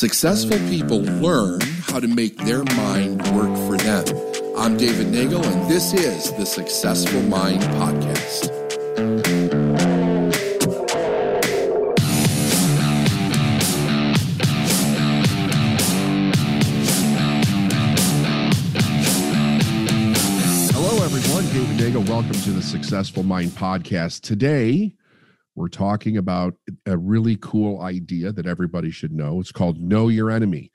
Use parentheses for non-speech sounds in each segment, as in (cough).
Successful people learn how to make their mind work for them. I'm David Nagel, and this is the Successful Mind Podcast. Hello, everyone. David Nagel. Welcome to the Successful Mind Podcast. Today, we're talking about a really cool idea that everybody should know. It's called Know Your Enemy.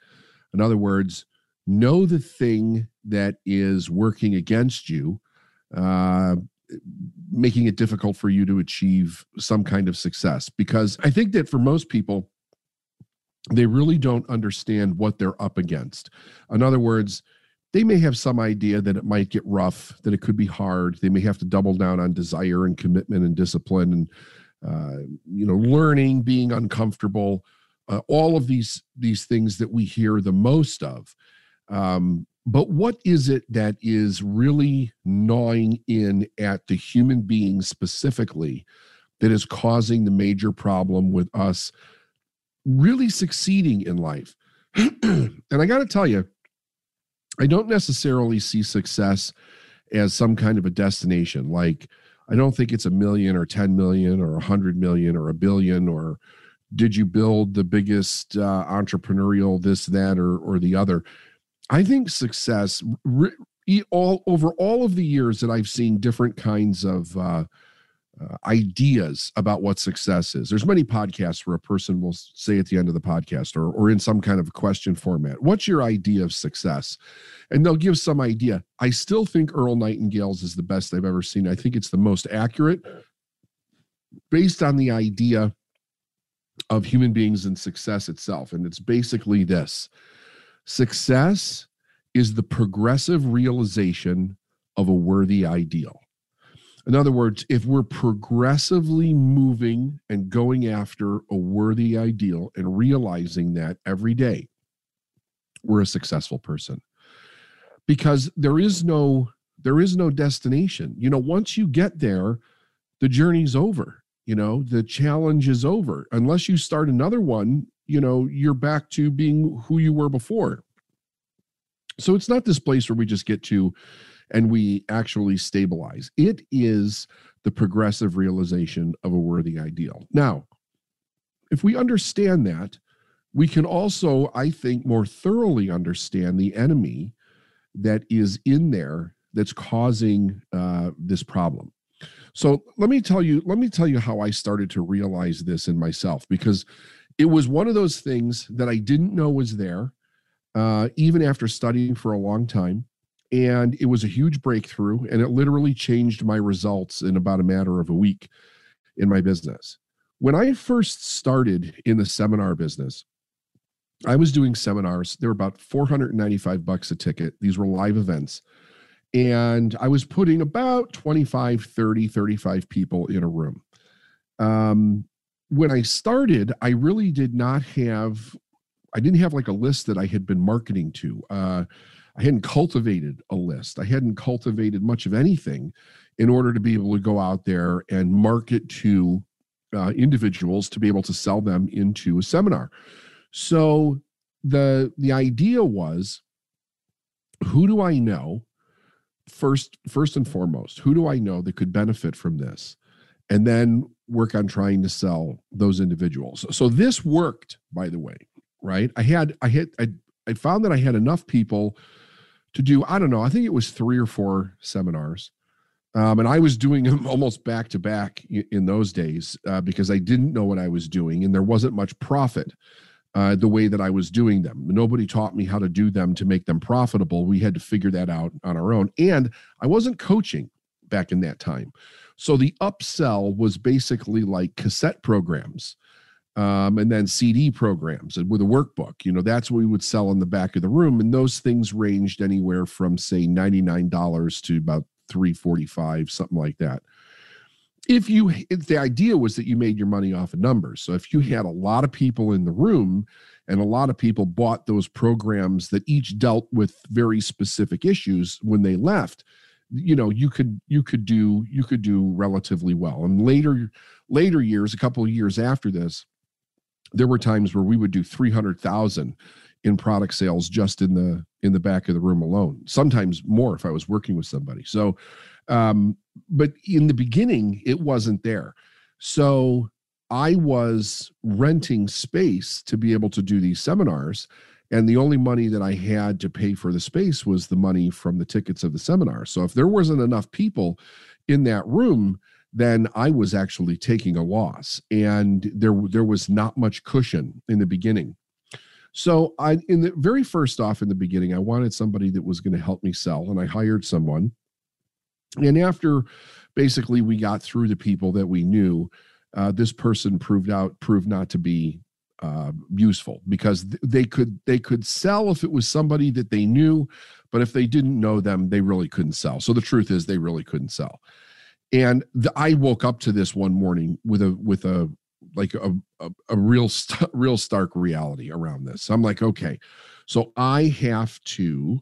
In other words, know the thing that is working against you, uh, making it difficult for you to achieve some kind of success. Because I think that for most people, they really don't understand what they're up against. In other words, they may have some idea that it might get rough, that it could be hard. They may have to double down on desire and commitment and discipline and uh, you know, learning, being uncomfortable, uh, all of these these things that we hear the most of. Um, but what is it that is really gnawing in at the human being specifically that is causing the major problem with us really succeeding in life? (clears throat) and I got to tell you, I don't necessarily see success as some kind of a destination like I don't think it's a million or 10 million or a hundred million or a billion or did you build the biggest uh, entrepreneurial this, that, or, or the other. I think success all over all of the years that I've seen different kinds of uh, uh, ideas about what success is. There's many podcasts where a person will say at the end of the podcast or, or in some kind of question format, what's your idea of success? And they'll give some idea. I still think Earl Nightingale's is the best I've ever seen. I think it's the most accurate based on the idea of human beings and success itself. And it's basically this success is the progressive realization of a worthy ideal. In other words, if we're progressively moving and going after a worthy ideal and realizing that every day, we're a successful person. Because there is no there is no destination. You know, once you get there, the journey's over. You know, the challenge is over. Unless you start another one, you know, you're back to being who you were before. So it's not this place where we just get to and we actually stabilize. It is the progressive realization of a worthy ideal. Now, if we understand that, we can also, I think, more thoroughly understand the enemy that is in there that's causing uh, this problem. So let me tell you, let me tell you how I started to realize this in myself because it was one of those things that I didn't know was there, uh, even after studying for a long time and it was a huge breakthrough and it literally changed my results in about a matter of a week in my business. When i first started in the seminar business i was doing seminars. They were about 495 bucks a ticket. These were live events. And i was putting about 25 30 35 people in a room. Um, when i started i really did not have i didn't have like a list that i had been marketing to. Uh, I hadn't cultivated a list. I hadn't cultivated much of anything in order to be able to go out there and market to uh, individuals to be able to sell them into a seminar. So the the idea was, who do I know? First, first and foremost, who do I know that could benefit from this? And then work on trying to sell those individuals. So this worked, by the way, right? I had I had I, I found that I had enough people to do i don't know i think it was three or four seminars. Um, and i was doing them (laughs) almost back to back in those days uh, because i didn't know what i was doing and there wasn't much profit uh, the way that i was doing them. Nobody taught me how to do them to make them profitable. We had to figure that out on our own. And i wasn't coaching back in that time. So the upsell was basically like cassette programs um, and then CD programs with a workbook. You know, that's what we would sell in the back of the room, and those things ranged anywhere from say ninety nine dollars to about three forty five, something like that. If you, if the idea was that you made your money off of numbers. So if you had a lot of people in the room, and a lot of people bought those programs that each dealt with very specific issues when they left you know you could you could do you could do relatively well and later later years a couple of years after this there were times where we would do 300,000 in product sales just in the in the back of the room alone sometimes more if i was working with somebody. So um but in the beginning it wasn't there. So i was renting space to be able to do these seminars and the only money that i had to pay for the space was the money from the tickets of the seminar. So if there wasn't enough people in that room then I was actually taking a loss, and there there was not much cushion in the beginning. So I in the very first off in the beginning, I wanted somebody that was going to help me sell, and I hired someone. And after basically we got through the people that we knew, uh, this person proved out proved not to be uh, useful because they could they could sell if it was somebody that they knew, but if they didn't know them, they really couldn't sell. So the truth is, they really couldn't sell. And the, I woke up to this one morning with a with a like a, a, a real st- (laughs) real stark reality around this. I'm like, okay, so I have to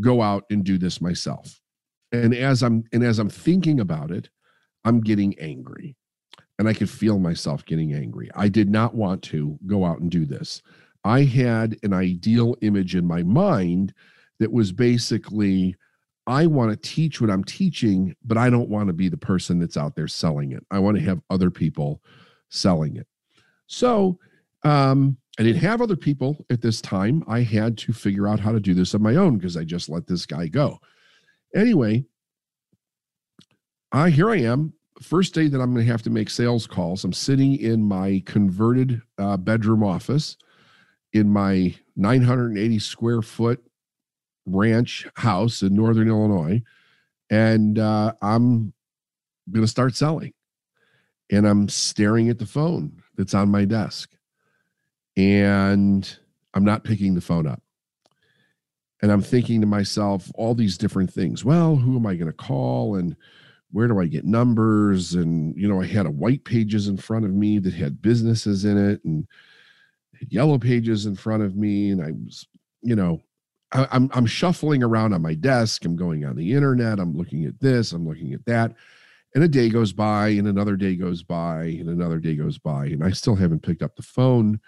go out and do this myself. And as I'm and as I'm thinking about it, I'm getting angry. And I could feel myself getting angry. I did not want to go out and do this. I had an ideal image in my mind that was basically I want to teach what I'm teaching, but I don't want to be the person that's out there selling it. I want to have other people selling it. So um, I didn't have other people at this time. I had to figure out how to do this on my own because I just let this guy go. Anyway, I here I am. First day that I'm going to have to make sales calls. I'm sitting in my converted uh, bedroom office in my 980 square foot ranch house in northern Illinois, and uh, I'm going to start selling and I'm staring at the phone that's on my desk and I'm not picking the phone up. And I'm thinking to myself all these different things. Well, who am I going to call and where do I get numbers? And you know, I had a white pages in front of me that had businesses in it and yellow pages in front of me and I was, you know, I, I'm I'm shuffling around on my desk. I'm going on the internet. I'm looking at this. I'm looking at that. And a day goes by and another day goes by and another day goes by and i still haven't picked up the phone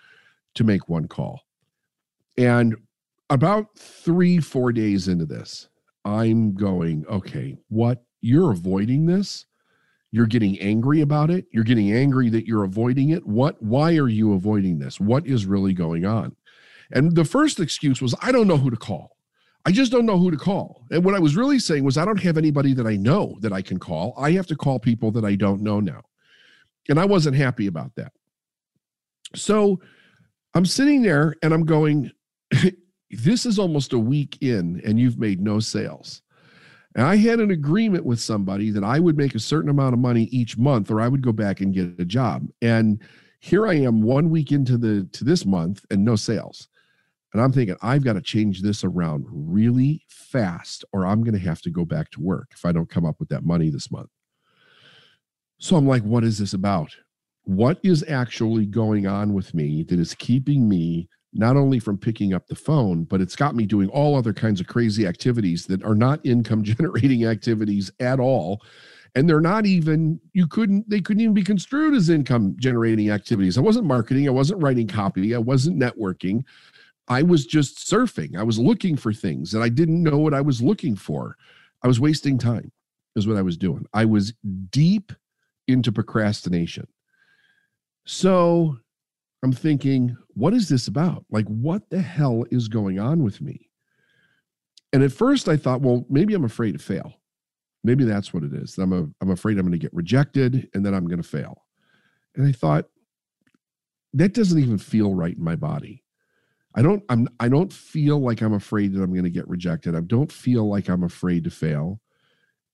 to make one call. And about three four days into this i'm going okay what? You're avoiding this? You're getting angry about it? You're getting angry that you're avoiding it? What why are you avoiding this? What is really going on and the first excuse was i don't know who to call I just don't know who to call. And what I was really saying was, I don't have anybody that I know that I can call. I have to call people that I don't know now. And I wasn't happy about that. So I'm sitting there and I'm going, (laughs) this is almost a week in and you've made no sales. And I had an agreement with somebody that I would make a certain amount of money each month or I would go back and get a job. And here I am one week into the to this month and no sales. And I'm thinking, I've got to change this around really fast, or I'm going to have to go back to work if I don't come up with that money this month. So I'm like, what is this about? What is actually going on with me that is keeping me not only from picking up the phone, but it's got me doing all other kinds of crazy activities that are not (laughs) income generating activities at all. And they're not even, you couldn't, they couldn't even be construed as income generating activities. I wasn't marketing, I wasn't writing copy, I wasn't networking. I was just surfing. I was looking for things and I didn't know what I was looking for. I was wasting time, is what I was doing. I was deep into procrastination. So I'm thinking, what is this about? Like, what the hell is going on with me? And at first I thought, well, maybe I'm afraid to fail. Maybe that's what it is. I'm, a, I'm afraid I'm going to get rejected and then I'm going to fail. And I thought, that doesn't even feel right in my body. I don't I'm I don't feel like I'm afraid that I'm going to get rejected. I don't feel like I'm afraid to fail.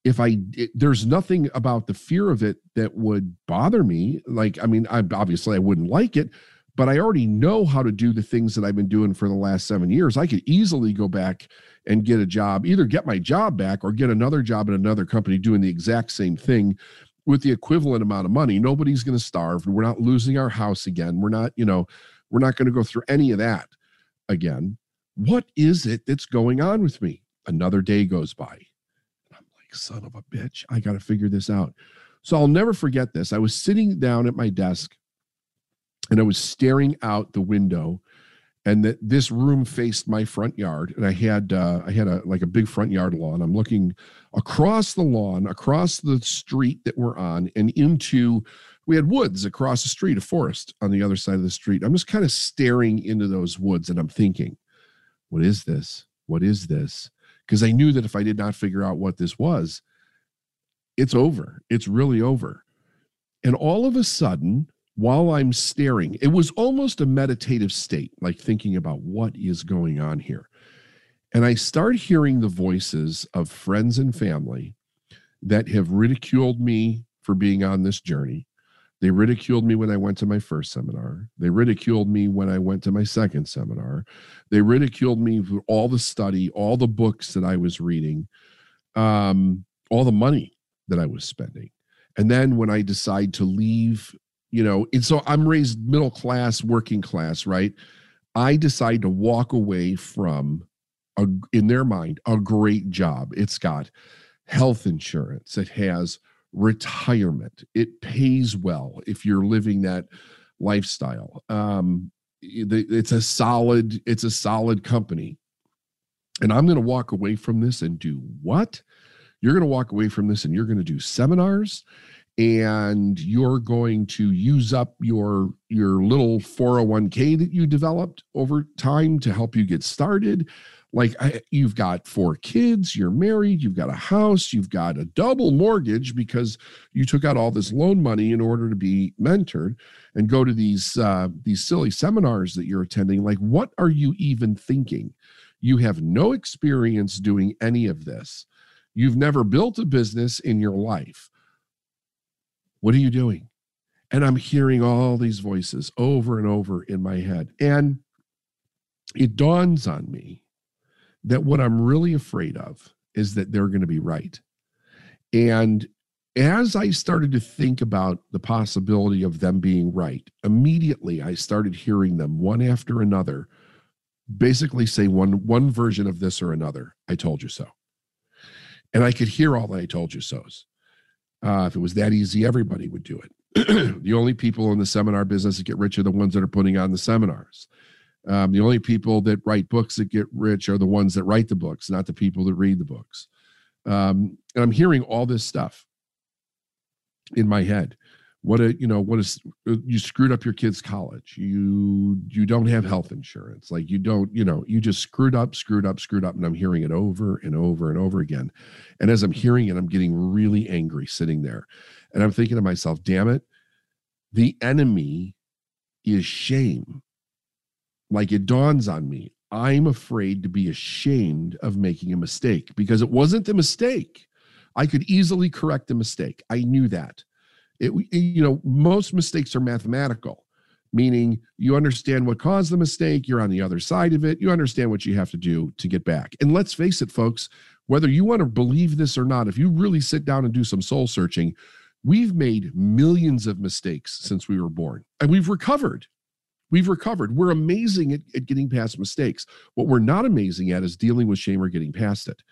If I it, there's nothing about the fear of it that would bother me. Like I mean, I obviously I wouldn't like it, but I already know how to do the things that I've been doing for the last 7 years. I could easily go back and get a job, either get my job back or get another job in another company doing the exact same thing with the equivalent amount of money. Nobody's going to starve. We're not losing our house again. We're not, you know, we're not going to go through any of that again. What is it that's going on with me? Another day goes by. And I'm like, son of a bitch, I got to figure this out. So I'll never forget this. I was sitting down at my desk and I was staring out the window and that this room faced my front yard and i had uh, i had a like a big front yard lawn i'm looking across the lawn across the street that we're on and into we had woods across the street a forest on the other side of the street. I'm just kind of staring into those woods and i'm thinking what is this? What is this? Because i knew that if i did not figure out what this was it's over. It's really over. And all of a sudden while I'm staring, it was almost a meditative state, like thinking about what is going on here. And I start hearing the voices of friends and family that have ridiculed me for being on this journey. They ridiculed me when I went to my first seminar. They ridiculed me when I went to my second seminar. They ridiculed me for all the study, all the books that I was reading, um, all the money that I was spending. And then when I decide to leave you know and so i'm raised middle class working class right i decide to walk away from a, in their mind a great job it's got health insurance it has retirement. It pays well if you're living that lifestyle. Um it's a solid it's a solid company. And i'm going to walk away from this and do what? You're going to walk away from this and you're going to do seminars and you're going to use up your your little 401k that you developed over time to help you get started like I, you've got four kids you're married you've got a house you've got a double mortgage because you took out all this loan money in order to be mentored and go to these uh, these silly seminars that you're attending like what are you even thinking you have no experience doing any of this you've never built a business in your life what are you doing? And I'm hearing all these voices over and over in my head. And it dawns on me that what I'm really afraid of is that they're going to be right. And as I started to think about the possibility of them being right, immediately I started hearing them one after another basically say one one version of this or another. I told you so. And I could hear all the I told you so's. Uh, if it was that easy, everybody would do it. (clears throat) the only people in the seminar business that get rich are the ones that are putting on the seminars. Um, the only people that write books that get rich are the ones that write the books, not the people that read the books. Um, and I'm hearing all this stuff in my head. What a you know what is you screwed up your kids college. You you don't have health insurance. Like you don't you know you just screwed up screwed up screwed up and i'm hearing it over and over and over again. And as i'm hearing it i'm getting really angry sitting there. And i'm thinking to myself damn it. The enemy is shame like it dawns on me i'm afraid to be ashamed of making a mistake because it wasn't the mistake i could easily correct the mistake i knew that it, you know, most mistakes are mathematical, meaning you understand what caused the mistake, you're on the other side of it, you understand what you have to do to get back. And let's face it, folks, whether you want to believe this or not, if you really sit down and do some soul searching, we've made millions of mistakes since we were born and we've recovered. We've recovered. We're amazing at, at getting past mistakes. What we're not amazing at is dealing with shame or getting past it.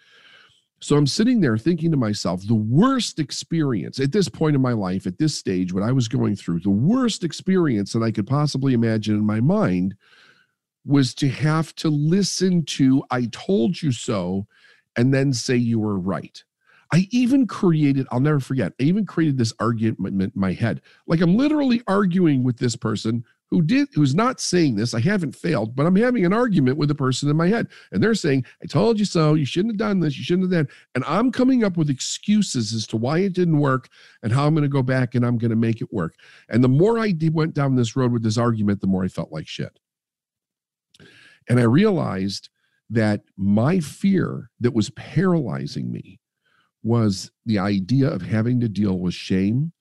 So I'm sitting there thinking to myself, the worst experience at this point in my life, at this stage, what I was going through, the worst experience that I could possibly imagine in my mind was to have to listen to, I told you so, and then say you were right. I even created, I'll never forget, I even created this argument in my head. Like I'm literally arguing with this person who did who's not saying this i haven't failed but i'm having an argument with a person in my head. And they're saying i told you so. You shouldn't have done this. You shouldn't have done and i'm coming up with excuses as to why it didn't work and how i'm going to go back and i'm going to make it work. And the more i went down this road with this argument the more i felt like shit. And i realized that my fear that was paralyzing me was the idea of having to deal with shame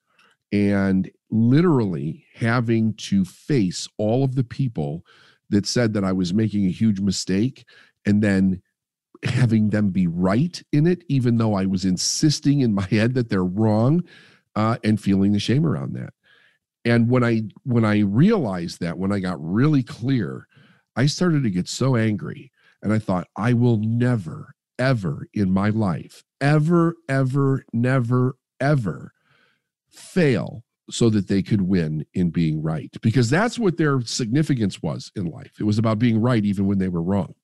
and literally having to face all of the people that said that I was making a huge mistake and then having them be right in it, even though I was insisting in my (laughs) head that they're wrong uh, and feeling the shame around that. And when I when I realized that, when I got really clear, I started to get so angry. And I thought, I will never, ever in my life, ever, ever, never, ever fail so that they could win in being right because that's what their significance was in life. It was about being right even when they were wrong.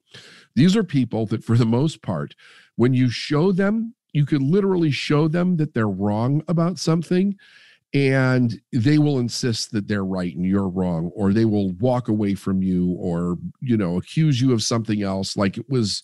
These are people that, for the most part, when you show them, you could literally show them that they're wrong about something and they will insist that they're right and you're wrong or they will walk away from you or you know accuse you of something else like it was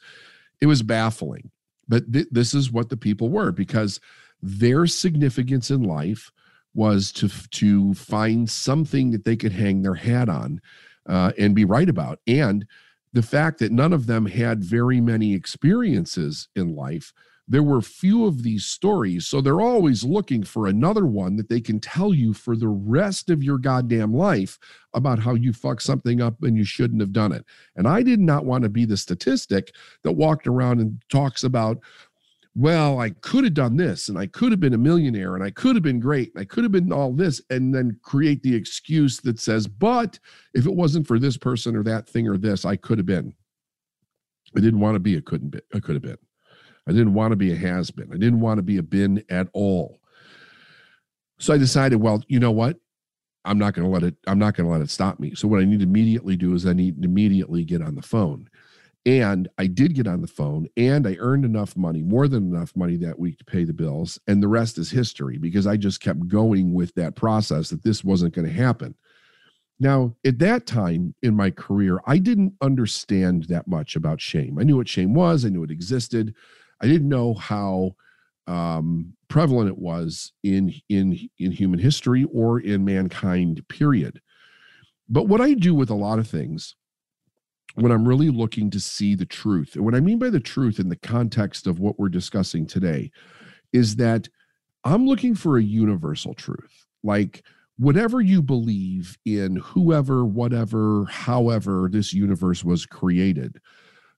it was baffling but th- this is what the people were because their significance in life was to to find something that they could hang their hat on uh, and be right about. And the fact that none of them had very many experiences in life there were few of these stories so they're always looking for another one that they can tell you for the rest of your goddamn life about how you fucked something up and you shouldn't have done it. And i did not want to be the statistic that walked around and talks about well, I could have done this and I could have been a millionaire and I could have been great and I could have been all this, and then create the excuse that says, but if it wasn't for this person or that thing or this, I could have been. I didn't want to be a couldn't be, I could have been. I didn't want to be a has been. I didn't want to be a bin at all. So I decided, well, you know what? I'm not going to let it, I'm not going to let it stop me. So what I need to immediately do is I need to immediately get on the phone. And I did get on the phone and I earned enough money, more than enough money that week to pay the bills. And the rest is history because I just kept going with that process that this wasn't going to happen. Now, at that time in my career, I didn't understand that much about shame. I knew what shame was, I knew it existed. I didn't know how um, prevalent it was in, in, in human history or in mankind, period. But what I do with a lot of things when I'm really looking to see the truth. And what I mean by the truth in the context of what we're discussing today is that I'm looking for a universal truth. Like, whatever you believe in, whoever, whatever, however this universe was created,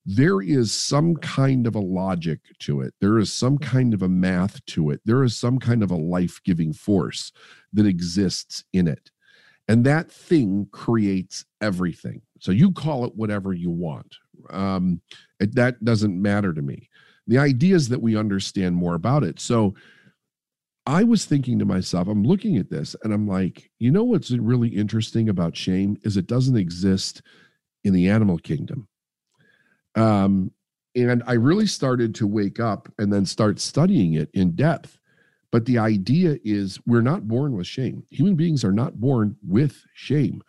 there is some kind of a logic to it. There is some kind of a math to it. There is some kind of a life giving force that exists in it. And that thing creates everything. So you call it whatever you want. Um, it, that doesn't matter to me. The idea is that we understand more about it. So I was thinking to myself, I'm looking at this and I'm like, you know what's really interesting about shame is it doesn't exist in the animal kingdom. Um, and I really started to wake up and then start studying it in depth. But the idea is we're not born with shame. Human beings are not born with shame.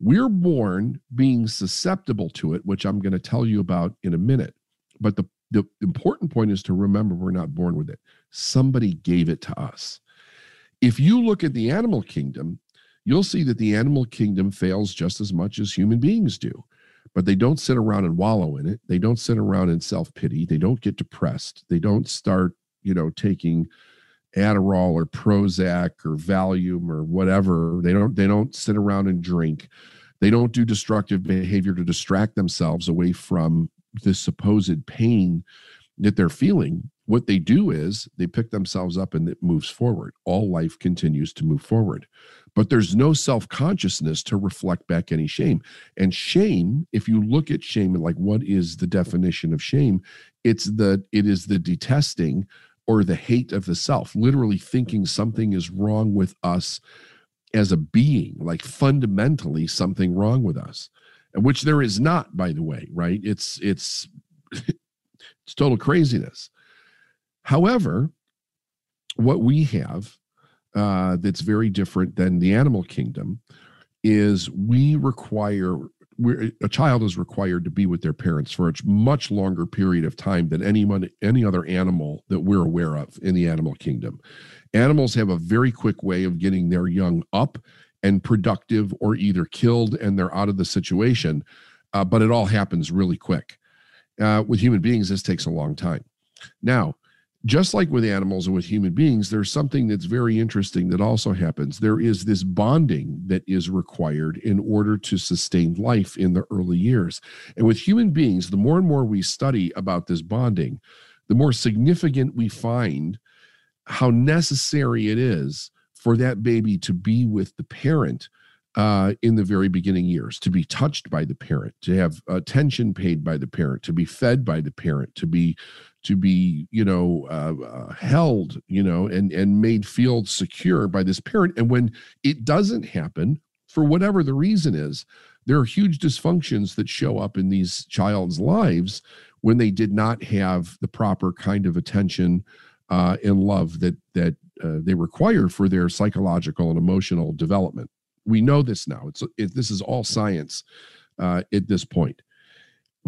We're born being susceptible to it, which I'm going to tell you about in a minute. But the, the important point is to remember we're not born with it. Somebody gave it to us. If you look at the animal kingdom, you'll see that the animal kingdom fails just as much as human beings do. But they don't sit around and wallow in it. They don't sit around in self pity. They don't get depressed. They don't start, you know, taking Adderall or Prozac or Valium or whatever. They don't they don't sit around and drink. They don't do destructive behavior to distract themselves away from the supposed pain that they're feeling. What they do is they pick themselves up and it moves forward. All life continues to move forward. But there's no self consciousness to reflect back any shame. And shame, if you look at shame and like what is the definition of shame, it's the it is the detesting or the hate of the self, literally thinking something is wrong with us as a being, like fundamentally something wrong with us, which there is not, by the way, right? It's it's (laughs) it's total craziness. However, what we have uh, that's very different than the animal kingdom is we require we're, a child is required to be with their parents for a much longer period of time than anyone any other animal that we're aware of in the animal kingdom. Animals have a very quick way of getting their young up and productive or either killed and they're out of the situation uh, but it all happens really quick. Uh, with human beings this takes a long time. Now just like with animals and with human beings, there's something that's very interesting that also happens. There is this bonding that is required in order to sustain life in the early years. And with human beings, the more and more we study about this bonding, the more significant we find how necessary it is for that baby to be with the parent uh, in the very beginning years to be touched by the parent, to have attention paid by the parent, to be fed by the parent, to be to be you know uh, uh, held you know and and made feel secure by this parent and when it doesn't happen for whatever the reason is there are huge dysfunctions that show up in these child's lives when they did not have the proper kind of attention uh, and love that that uh, they require for their psychological and emotional development. We know this now. It's it, this is all science uh, at this point.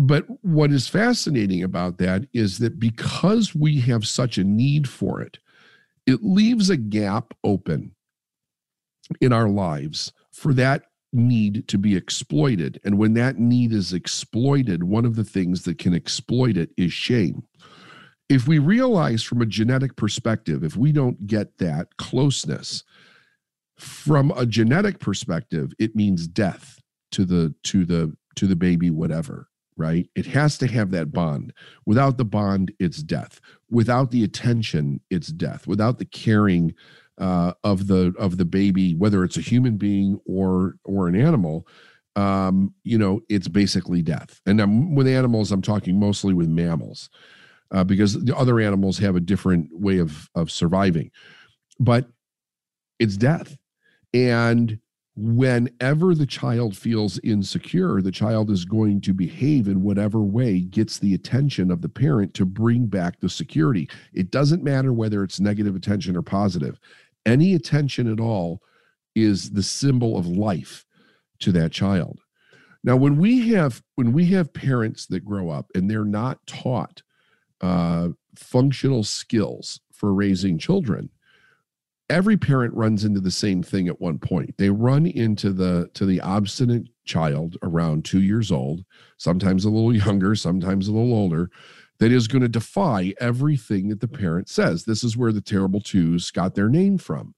But what is fascinating about that is that because we have such a need for it, it leaves a gap open in our lives for that need to be exploited. And when that need is exploited, one of the things that can exploit it is shame. If we realize from a genetic perspective, if we don't get that closeness, from a genetic perspective, it means death to the to the to the baby, whatever, right? It has to have that bond. Without the bond, it's death. Without the attention, it's death. Without the caring, uh, of the of the baby, whether it's a human being or or an animal, um, you know, it's basically death. And I'm, with animals, I'm talking mostly with mammals, uh, because the other animals have a different way of of surviving, but it's death. And whenever the child feels insecure, the child is going to behave in whatever way gets the attention of the parent to bring back the security. It doesn't matter whether it's negative attention or positive any attention at all is the symbol of life to that child now when we have when we have parents that grow up and they're not taught uh, functional skills for raising children every parent runs into the same thing at one point they run into the to the obstinate child around two years old sometimes a little younger sometimes a little older that is going to defy everything that the parent says. This is where the terrible twos got their name from.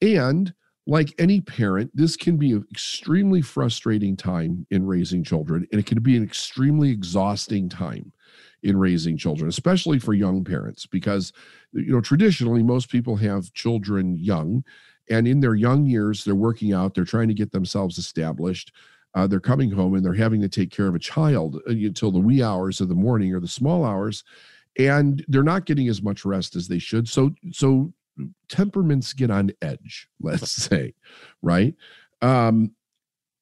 And like any parent, this can be an extremely frustrating time in raising children, and it can be an extremely exhausting time in raising children, especially for young parents, because you know traditionally most people have children young, and in their young years they're working out, they're trying to get themselves established, uh, they're coming home and they're having to take care of a child uh, until the wee hours of the morning or the small hours and they're not getting as much rest as they should so so temperaments get on edge (laughs) let's say right? Um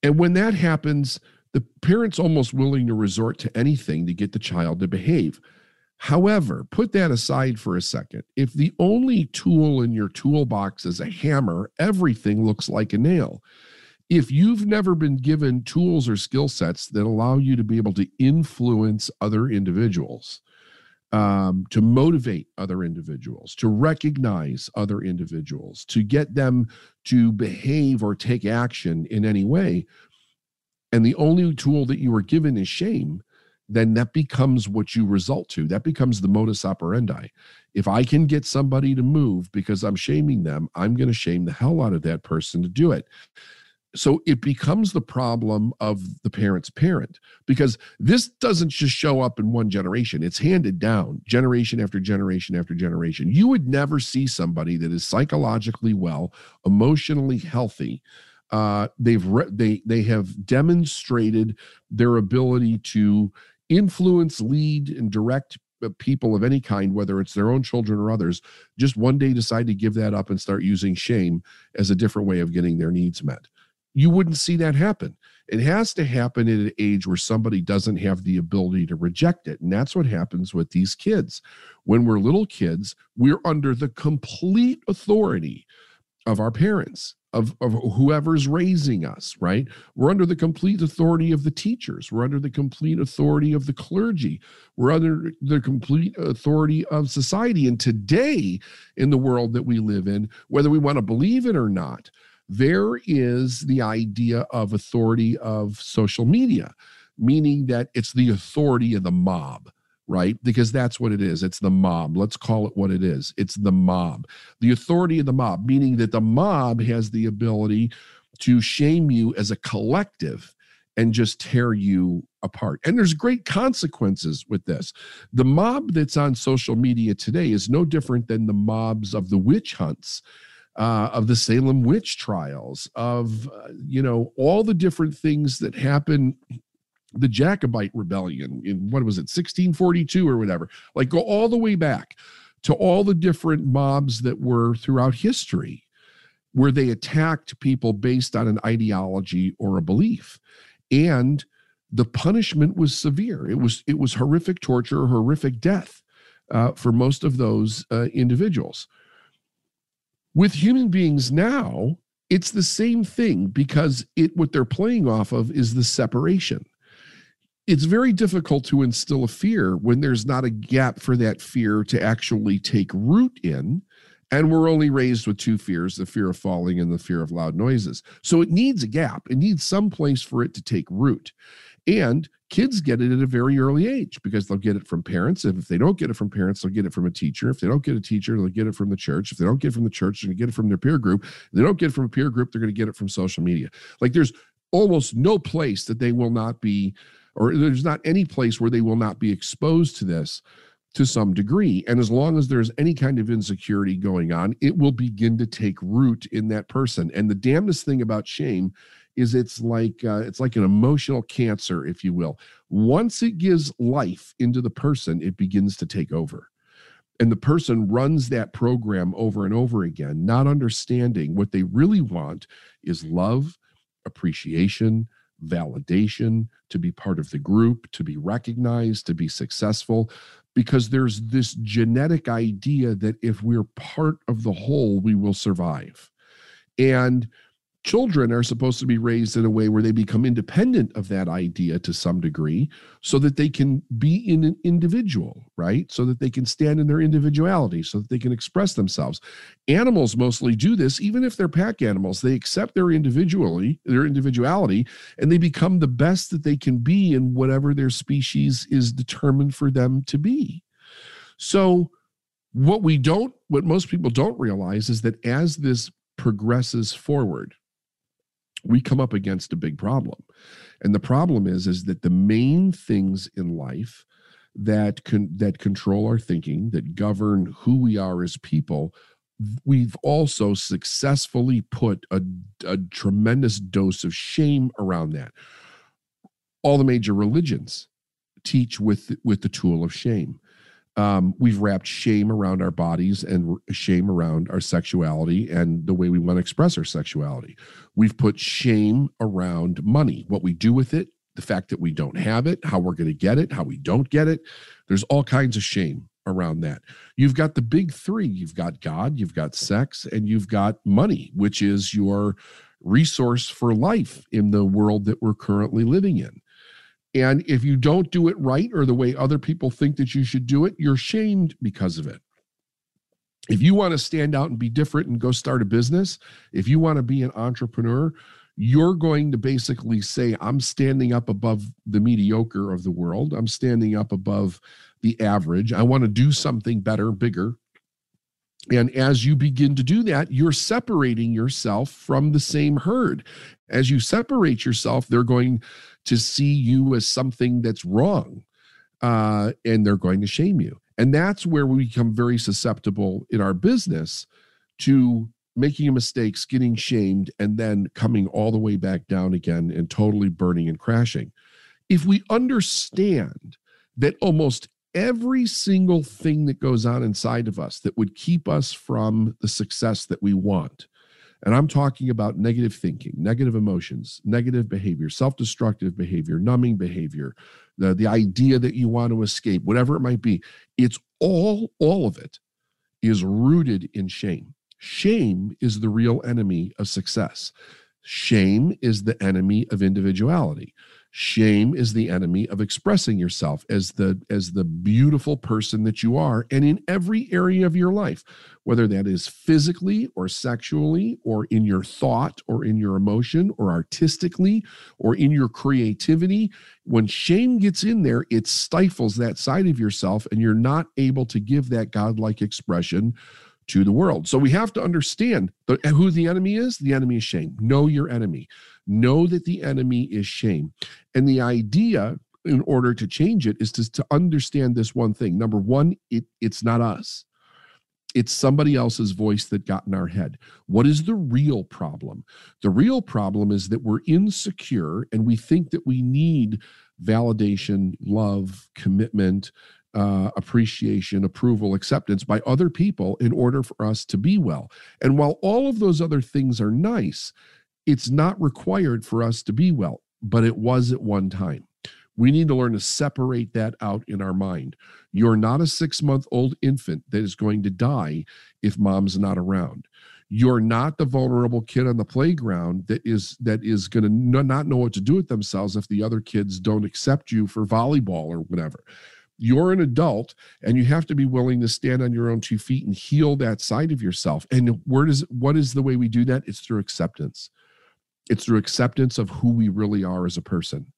and when that happens the parent's almost willing to resort to anything to get the child to behave However, put that aside for a second. If the only tool in your toolbox is a hammer, everything looks like a nail if you've never been given tools or skill sets that allow you to be able to influence other individuals, um, to motivate other individuals, to recognize other individuals, to get them to behave or take action in any way, and the only tool that you are given is shame, then that becomes what you result to. That becomes the modus operandi. If I can get somebody to move because I'm shaming them, I'm going to shame the hell out of that person to do it so it becomes the problem of the parent's parent because this doesn't just show up in one generation it's handed down generation after generation after generation you would never see somebody that is psychologically well emotionally healthy uh, they've re- they they have demonstrated their ability to influence lead and direct uh, people of any kind whether it's their own children or others just one day decide to give that up and start using shame as a different way of getting their needs met you wouldn't see that happen. It has to happen at an age where somebody doesn't have the ability to reject it. And that's what happens with these kids. When we're little kids, we're under the complete authority of our parents, of, of whoever's raising us, right? We're under the complete authority of the teachers. We're under the complete authority of the clergy. We're under the complete authority of society. And today, in the world that we live in, whether we want to believe it or not, there is the idea of authority of social media, meaning that it's the authority of the mob right? Because that's what it is. It's the mob. Let's call it what it is. It's the mob. The authority of the mob, meaning that the mob has the ability to shame you as a collective and just tear you apart. And there's great consequences with this. The mob that's on social media today is no different than the mobs of the witch hunts uh, of the Salem witch trials, of, uh, you know, all the different things that happen the Jacobite rebellion in what was it, 1642 or whatever. Like go all the way back to all the different mobs that were throughout history where they attacked people based on an ideology or a belief. And the punishment was severe. It was it was horrific torture, horrific death uh, for most of those uh, individuals. With human beings now, it's the same thing because it what they're playing off of is the separation it's very difficult to instill a fear when there's not a gap for that fear to actually take root in. And we're only raised with two fears the fear of falling and the fear of loud noises. So it needs a gap, it needs some place for it to take root. And kids get it at a very early age because they'll get it from parents. If they don't get it from parents, they'll get it from a teacher. If they don't get a teacher, they'll get it from the church. If they don't get it from the church, they're going to get it from their peer group. If they don't get it from a peer group, they're going to get it from social media. Like there's almost no place that they will not be or there's not any place where they will not be exposed to this to some degree. And as long as there's any kind of insecurity going on, it will begin to take root in that person. And the damnedest thing about shame is it's like uh, it's like an emotional cancer, if you will. Once it gives life into the person, it begins to take over. And the person runs that program over and over again, not understanding what they really want is love, appreciation, validation, to be part of the group, to be recognized, to be successful, because there's this genetic idea that if we're part of the whole, we will survive. And children are supposed to be raised in a way where they become independent of that idea to some degree so that they can be in an individual right? So that they can stand in their individuality so that they can express themselves. Animals mostly do this even if they're pack animals they accept their individually their individuality and they become the best that they can be in whatever their species is determined for them to be. So what we don't what most people don't realize is that as this progresses forward we come up against a big problem. And the problem is is that the main things in life that can that control our thinking that govern who we are as people we've also successfully put a, a tremendous dose of shame around that. All the major religions teach with with the tool of shame um, we've wrapped shame around our bodies and shame around our sexuality and the way we want to express our sexuality. We've put shame around money, what we do with it, the fact that we don't have it, how we're going to get it, how we don't get it. There's all kinds of shame around that. You've got the big three you've got God, you've got sex, and you've got money, which is your resource for life in the world that we're currently living in. And if you don't do it right or the way other people think that you should do it, you're shamed because of it. If you want to stand out and be different and go start a business, if you want to be an entrepreneur, you're going to basically say, I'm standing up above the mediocre of the world. I'm standing up above the average. I want to do something better, bigger. And as you begin to do that, you're separating yourself from the same herd. As you separate yourself, they're going to see you as something that's wrong uh, and they're going to shame you. And that's where we become very susceptible in our business to making mistakes, getting shamed, and then coming all the way back down again and totally burning and crashing. If we understand that almost every single thing that goes on inside of us that would keep us from the success that we want and I'm talking about negative thinking, negative emotions, negative behavior, self destructive behavior, numbing behavior, the, the idea that you want to escape, whatever it might be. It's all, all of it is rooted in shame. Shame is the real enemy of success. Shame is the enemy of individuality shame is the enemy of expressing yourself as the as the beautiful person that you are and in every area of your life whether that is physically or sexually or in your thought or in your emotion or artistically or in your creativity when shame gets in there it stifles that side of yourself and you're not able to give that godlike expression to the world. So we have to understand the, who the enemy is. The enemy is shame. Know your enemy. Know that the enemy is shame. And the idea, in order to change it, is to, to understand this one thing. Number one, it, it's not us. It's somebody else's voice that got in our head. What is the real problem? The real problem is that we're insecure and we think that we need validation, love, commitment, uh, appreciation, approval, acceptance by other people in order for us to be well. And while all of those other things are nice, it's not required for us to be well, but it was at one time. We need to learn to separate that out in our mind. You're not a six month old infant that is going to die if mom's not around. You're not the vulnerable kid on the playground that is that is going to not know what to do with themselves if the other kids don't accept you for volleyball or whatever. You're an adult and you have to be willing to stand on your own two feet and heal that side of yourself. And where does what is the way we do that? It's through acceptance. It's through acceptance of who we really are as a person.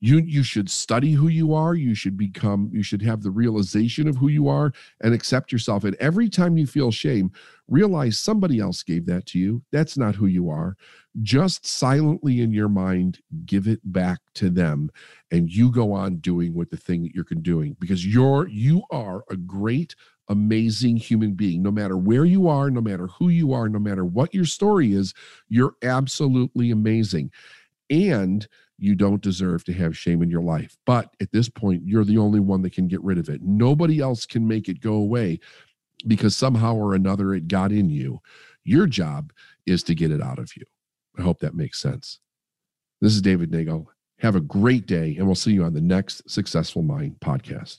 You you should study who you are. You should become you should have the realization of who you are and accept yourself. And every time you feel shame realize somebody else gave that to you. That's not who you are. Just silently in your mind give it back to them and you go on doing what the thing that you're doing because you're you are a great amazing human being no matter where you are no matter who you are no matter what your story is you're absolutely amazing and you don't deserve to have shame in your life. But at this point, you're the only one that can get rid of it. Nobody else can make it go away because somehow or another it got in you. Your job is to get it out of you. I hope that makes sense. This is David Nagel. Have a great day, and we'll see you on the next Successful Mind podcast.